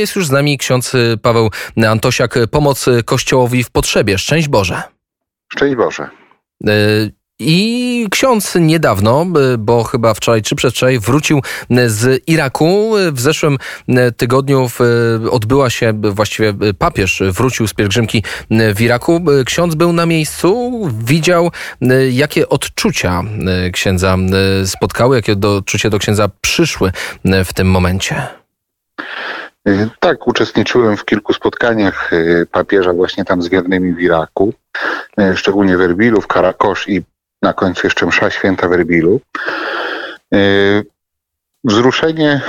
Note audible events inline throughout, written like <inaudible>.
Jest już z nami ksiądz Paweł Antosiak, pomoc Kościołowi w potrzebie. Szczęść Boże. Szczęść Boże. I ksiądz niedawno, bo chyba wczoraj czy przedwczoraj, wrócił z Iraku. W zeszłym tygodniu odbyła się, właściwie papież wrócił z pielgrzymki w Iraku. Ksiądz był na miejscu, widział, jakie odczucia księdza spotkały, jakie odczucia do księdza przyszły w tym momencie. Tak, uczestniczyłem w kilku spotkaniach papieża właśnie tam z wiernymi w Iraku, szczególnie w Erbilu, w Karakosz i na końcu jeszcze msza święta w Erbilu. Wzruszenie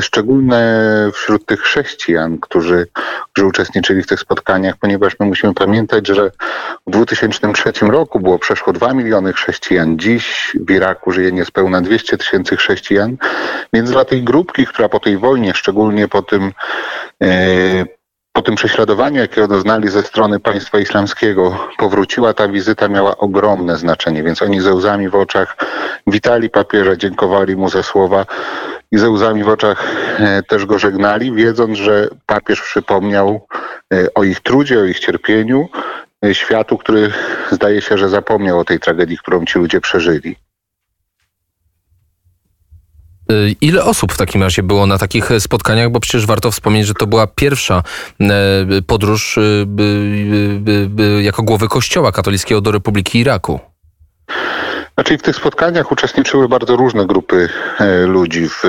szczególne wśród tych chrześcijan, którzy, którzy uczestniczyli w tych spotkaniach, ponieważ my musimy pamiętać, że w 2003 roku było przeszło 2 miliony chrześcijan. Dziś w Iraku żyje niespełna 200 tysięcy chrześcijan, więc dla tej grupki, która po tej wojnie, szczególnie po tym e, po tym prześladowaniu, jakiego doznali ze strony państwa islamskiego, powróciła ta wizyta, miała ogromne znaczenie, więc oni ze łzami w oczach witali papieża, dziękowali mu za słowa i ze łzami w oczach e, też go żegnali, wiedząc, że papież przypomniał e, o ich trudzie, o ich cierpieniu e, światu, który zdaje się, że zapomniał o tej tragedii, którą ci ludzie przeżyli. Ile osób w takim razie było na takich spotkaniach? Bo przecież warto wspomnieć, że to była pierwsza podróż jako głowy Kościoła katolickiego do Republiki Iraku. Znaczy w tych spotkaniach uczestniczyły bardzo różne grupy e, ludzi. W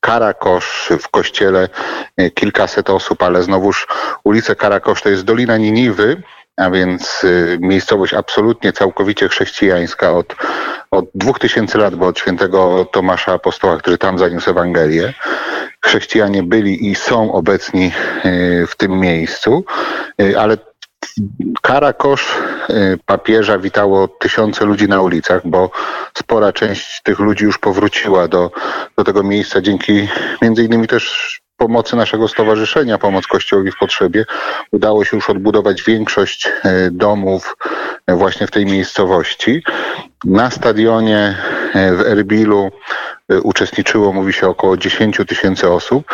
Karakosz, w kościele e, kilkaset osób, ale znowuż ulica Karakosz to jest Dolina Niniwy, a więc miejscowość absolutnie całkowicie chrześcijańska od, od 2000 lat, bo od świętego Tomasza Apostoła, który tam zaniósł Ewangelię. Chrześcijanie byli i są obecni w tym miejscu, ale Karakosz papieża witało tysiące ludzi na ulicach, bo spora część tych ludzi już powróciła do, do tego miejsca dzięki między innymi też pomocy naszego stowarzyszenia Pomoc Kościołowi w Potrzebie udało się już odbudować większość e, domów e, właśnie w tej miejscowości. Na stadionie w Erbilu uczestniczyło, mówi się, około 10 tysięcy osób.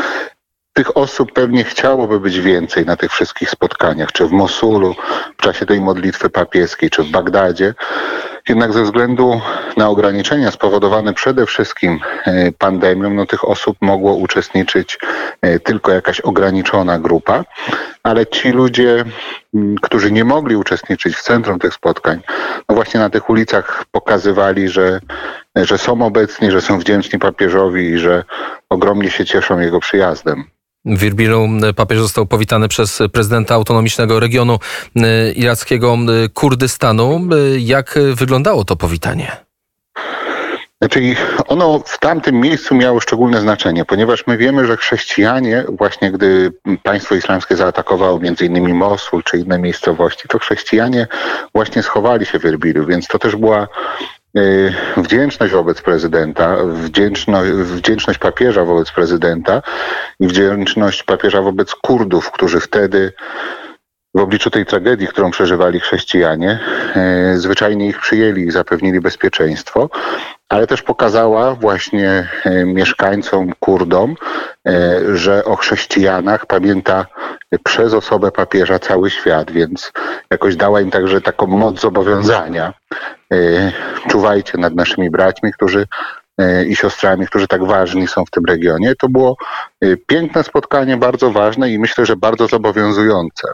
Tych osób pewnie chciałoby być więcej na tych wszystkich spotkaniach, czy w Mosulu, w czasie tej modlitwy papieskiej, czy w Bagdadzie. Jednak ze względu na ograniczenia spowodowane przede wszystkim e, pandemią, no tych osób mogło uczestniczyć e, tylko jakaś ograniczona grupa, ale ci ludzie, którzy nie mogli uczestniczyć w centrum tych spotkań, no właśnie na tych ulicach pokazywali, że, że są obecni, że są wdzięczni papieżowi i że ogromnie się cieszą jego przyjazdem. W Irbilu papież został powitany przez prezydenta autonomicznego regionu e, irackiego e, Kurdystanu. E, jak wyglądało to powitanie? Znaczy ono w tamtym miejscu miało szczególne znaczenie, ponieważ my wiemy, że chrześcijanie, właśnie gdy państwo islamskie zaatakowało innymi Mosul czy inne miejscowości, to chrześcijanie właśnie schowali się w Erbilu, więc to też była wdzięczność wobec prezydenta, wdzięczność, wdzięczność papieża wobec prezydenta i wdzięczność papieża wobec Kurdów, którzy wtedy w obliczu tej tragedii, którą przeżywali chrześcijanie, y, zwyczajnie ich przyjęli i zapewnili bezpieczeństwo, ale też pokazała właśnie y, mieszkańcom, Kurdom, że o chrześcijanach pamięta przez osobę papieża cały świat, więc jakoś dała im także taką moc zobowiązania. E, czuwajcie nad naszymi braćmi, którzy e, i siostrami, którzy tak ważni są w tym regionie. To było e, piękne spotkanie, bardzo ważne i myślę, że bardzo zobowiązujące.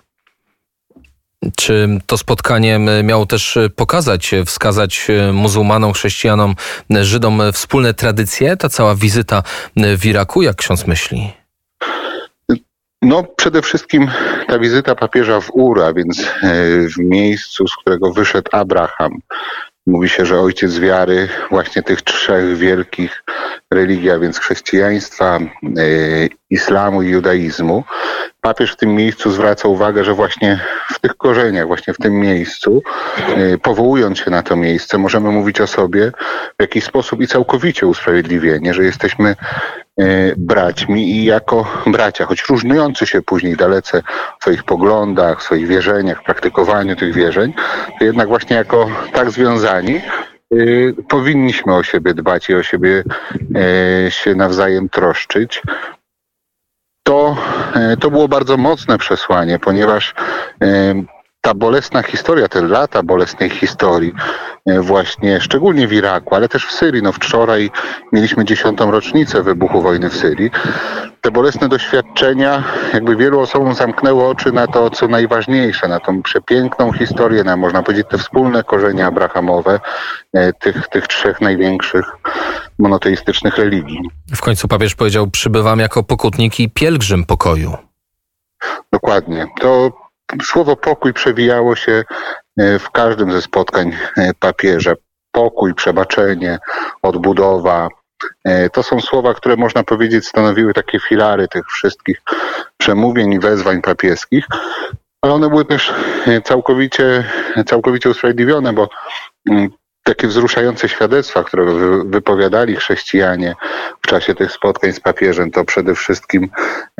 Czy to spotkanie miało też pokazać, wskazać muzułmanom, chrześcijanom, Żydom wspólne tradycje? Ta cała wizyta w Iraku, jak ksiądz myśli? No, przede wszystkim ta wizyta papieża w Ur, a więc e, w miejscu, z którego wyszedł Abraham. Mówi się, że ojciec wiary właśnie tych trzech wielkich religii, a więc chrześcijaństwa, e, islamu i judaizmu. Papież w tym miejscu zwraca uwagę, że właśnie w tych korzeniach, właśnie w tym miejscu, e, powołując się na to miejsce, możemy mówić o sobie w jakiś sposób i całkowicie usprawiedliwienie, że jesteśmy braćmi i jako bracia, choć różniący się później dalece w swoich poglądach, w swoich wierzeniach, praktykowaniu tych wierzeń, to jednak właśnie jako tak związani e, powinniśmy o siebie dbać i o siebie e, się nawzajem troszczyć. To to było bardzo mocne przesłanie, ponieważ ta bolesna historia, te lata bolesnej historii, e, właśnie szczególnie w Iraku, ale też w Syrii. No wczoraj mieliśmy dziesiątą rocznicę wybuchu wojny w Syrii. Te bolesne doświadczenia jakby wielu osobom zamknęło oczy na to, co najważniejsze, na tą przepiękną historię, na można powiedzieć te wspólne korzenie abrahamowe e, tych, tych trzech największych monoteistycznych religii. W końcu papież powiedział, przybywam jako pokutnik i pielgrzym pokoju. Dokładnie. To słowo pokój przewijało się e, w każdym ze spotkań e, papieża. Pokój, przebaczenie, odbudowa. E, to są słowa, które można powiedzieć stanowiły takie filary tych wszystkich przemówień i wezwań papieskich, ale one były też całkowicie, całkowicie usprawiedliwione, bo mm, takie wzruszające świadectwa, które wypowiadali chrześcijanie w czasie tych spotkań z papieżem, to przede wszystkim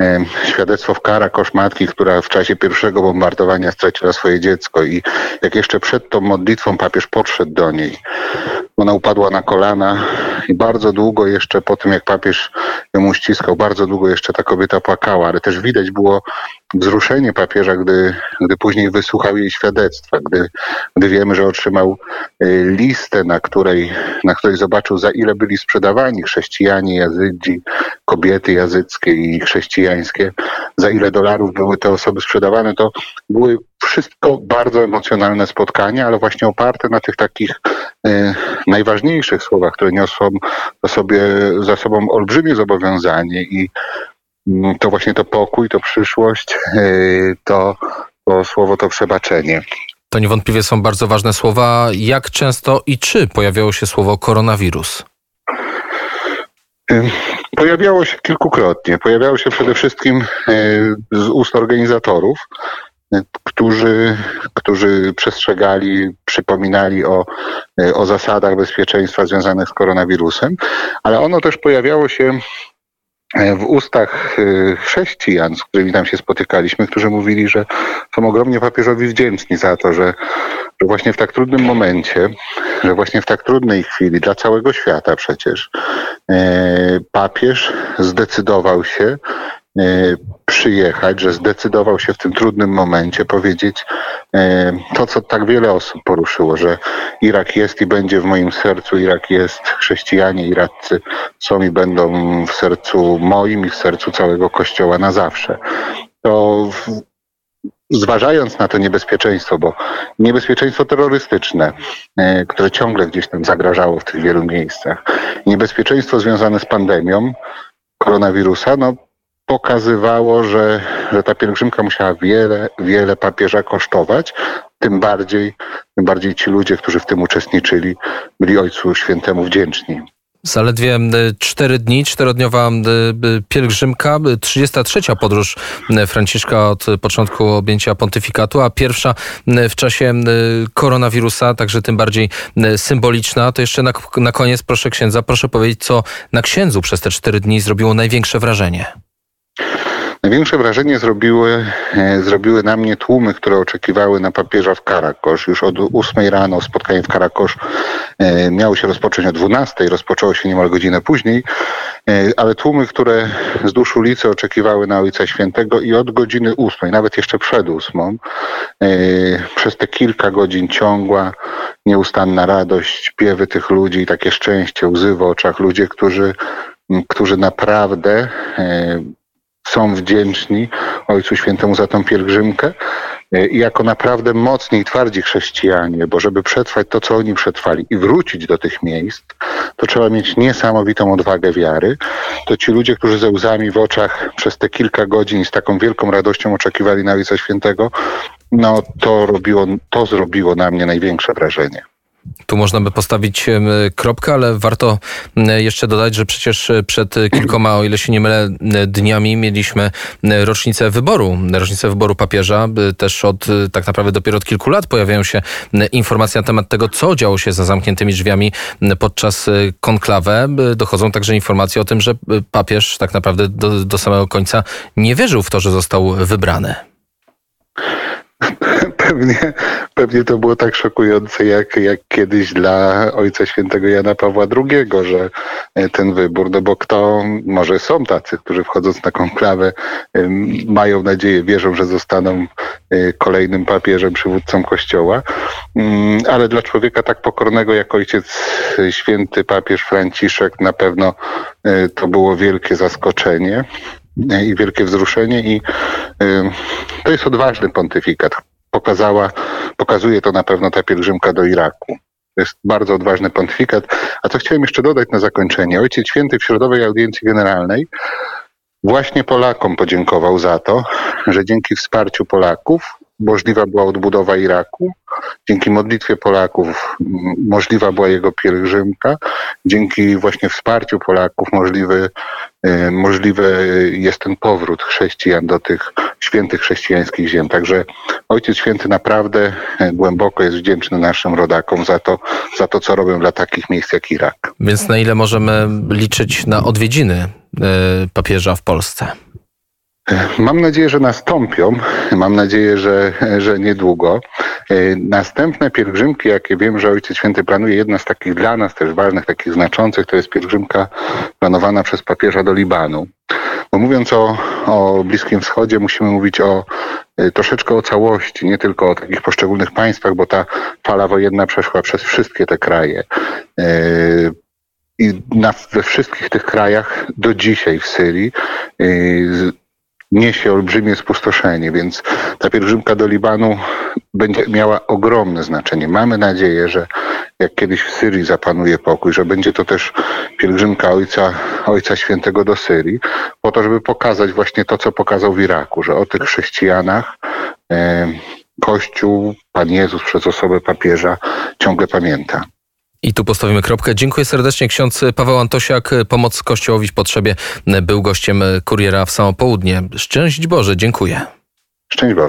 e, świadectwo w Kara Koszmatki, która w czasie pierwszego bombardowania straciła swoje dziecko i jak jeszcze przed tą modlitwą papież podszedł do niej, ona upadła na kolana i bardzo długo jeszcze po tym, jak papież ją uściskał, bardzo długo jeszcze ta kobieta płakała, ale też widać było wzruszenie papieża, gdy, gdy później wysłuchał jej świadectwa, gdy, gdy wiemy, że otrzymał e, listę, na której, na której zobaczył, za ile byli sprzedawani chrześcijanie, jazydzi, kobiety jazyckie i chrześcijańskie, za ile dolarów były te osoby sprzedawane, to były wszystko bardzo emocjonalne spotkania, ale właśnie oparte na tych takich e, najważniejszych słowach, które niosą za, sobie, za sobą olbrzymie zobowiązanie i mm, to właśnie to pokój, to przyszłość, e, to, to słowo, to przebaczenie. To niewątpliwie są bardzo ważne słowa. Jak często i czy pojawiało się słowo koronawirus? Pojawiało się kilkukrotnie. Pojawiało się przede wszystkim e, z ust organizatorów, którzy, którzy przestrzegali, przypominali o, o zasadach bezpieczeństwa związanych z koronawirusem, ale ono też pojawiało się E, w ustach e, chrześcijan, z którymi tam się spotykaliśmy, którzy mówili, że są ogromnie papieżowi wdzięczni za to, że, że właśnie w tak trudnym momencie, że właśnie w tak trudnej chwili dla całego świata przecież e, papież zdecydował się E, przyjechać, że zdecydował się w tym trudnym momencie powiedzieć e, to, co tak wiele osób poruszyło, że Irak jest i będzie w moim sercu, Irak jest, chrześcijanie iraccy są i będą w sercu moim i w sercu całego Kościoła na zawsze. To zważając na to niebezpieczeństwo, bo niebezpieczeństwo terrorystyczne, e, które ciągle gdzieś tam zagrażało w tych wielu miejscach, niebezpieczeństwo związane z pandemią koronawirusa, no pokazywało, że, że ta pielgrzymka musiała wiele, wiele papieża kosztować. Tym bardziej, tym bardziej ci ludzie, którzy w tym uczestniczyli, byli Ojcu Świętemu wdzięczni. Zaledwie cztery dni, czterodniowa pielgrzymka, 33. podróż Franciszka od początku objęcia pontyfikatu, a pierwsza w czasie koronawirusa, także tym bardziej symboliczna. To jeszcze na, na koniec, proszę księdza, proszę powiedzieć, co na księdzu przez te cztery dni zrobiło największe wrażenie. Największe wrażenie zrobiły, e, zrobiły na mnie tłumy, które oczekiwały na papieża w Karakosz. Już od 8 rano spotkanie w Karakosz e, miało się rozpocząć o 12, rozpoczęło się niemal godzinę później, e, ale tłumy, które wzdłuż ulicy oczekiwały na Ojca Świętego i od godziny 8, nawet jeszcze przed 8, przez te kilka godzin ciągła, nieustanna radość, śpiewy tych ludzi, takie szczęście, łzy w oczach, ludzie, którzy którzy naprawdę są wdzięczni Ojcu Świętemu za tą pielgrzymkę e, i jako naprawdę mocni i twardzi chrześcijanie, bo żeby przetrwać to, co oni przetrwali i wrócić do tych miejsc, to trzeba mieć niesamowitą odwagę wiary. To ci ludzie, którzy ze łzami w oczach przez te kilka godzin z taką wielką radością oczekiwali na Ojca Świętego, no to robiło, to zrobiło na mnie największe wrażenie. Tu można by postawić kropkę, ale warto jeszcze dodać, że przecież e, przed kilkoma, o ile się nie mylę, dniami mieliśmy rocznicę wyboru, rocznicę wyboru papieża. Też od tak naprawdę dopiero od kilku lat pojawiają się informacje na temat tego, co działo się za zamkniętymi drzwiami podczas e, konklawę. Dochodzą także informacje o tym, że papież tak naprawdę do, do samego końca nie wierzył w to, że został wybrany. <laughs> pewnie, pewnie to było tak szokujące, jak, jak kiedyś dla Ojca Świętego Jana Pawła II, że e, ten wybór, no bo kto, może są tacy, którzy wchodząc na konklawę mają nadzieję, wierzą, że zostaną e, kolejnym papieżem, przywódcą Kościoła, mm, ale dla człowieka tak pokornego jak Ojciec Święty Papież Franciszek na pewno e, to było wielkie zaskoczenie i wielkie wzruszenie i to jest odważny pontyfikat. Pokazała, pokazuje to na pewno ta pielgrzymka do Iraku. To jest bardzo odważny pontyfikat. A co chciałem jeszcze dodać na zakończenie. Ojciec Święty w Środowej Audiencji Generalnej właśnie Polakom podziękował za to, że dzięki wsparciu Polaków możliwa była odbudowa Iraku, dzięki modlitwie Polaków możliwa była jego pielgrzymka, dzięki właśnie wsparciu Polaków możliwy, e, możliwy jest ten powrót chrześcijan do tych świętych chrześcijańskich ziem. Także Ojciec Święty naprawdę e, głęboko jest wdzięczny naszym rodakom za to, za to co robią dla takich miejsc jak Irak. Więc na ile możemy liczyć na odwiedziny e, papieża w Polsce? Mam nadzieję, że nastąpią. Mam nadzieję, że, że niedługo. E, następne pielgrzymki, jakie wiem, że Ojciec Święty planuje, jedna z takich dla nas też ważnych, takich znaczących, to jest pielgrzymka planowana przez papieża do Libanu. Bo mówiąc o, o Bliskim Wschodzie, musimy mówić o e, troszeczkę o całości, nie tylko o takich poszczególnych państwach, bo ta fala wojenna przeszła przez wszystkie te kraje. E, I na, we wszystkich tych krajach do dzisiaj w Syrii niesie olbrzymie spustoszenie, więc ta pielgrzymka do Libanu będzie miała ogromne znaczenie. Mamy nadzieję, że jak kiedyś w Syrii zapanuje pokój, że będzie to też pielgrzymka Ojca, Ojca Świętego do Syrii, po to, żeby pokazać właśnie to, co pokazał w Iraku, że o tych chrześcijanach e, Kościół, Pan Jezus przez osobę papieża ciągle pamięta. I tu postawimy kropkę. Dziękuję serdecznie. Ksiądz Paweł Antosiak, Pomoc Kościołowi w Potrzebie, był gościem kuriera w samo południe. Szczęść Boże, dziękuję. Szczęść Boże.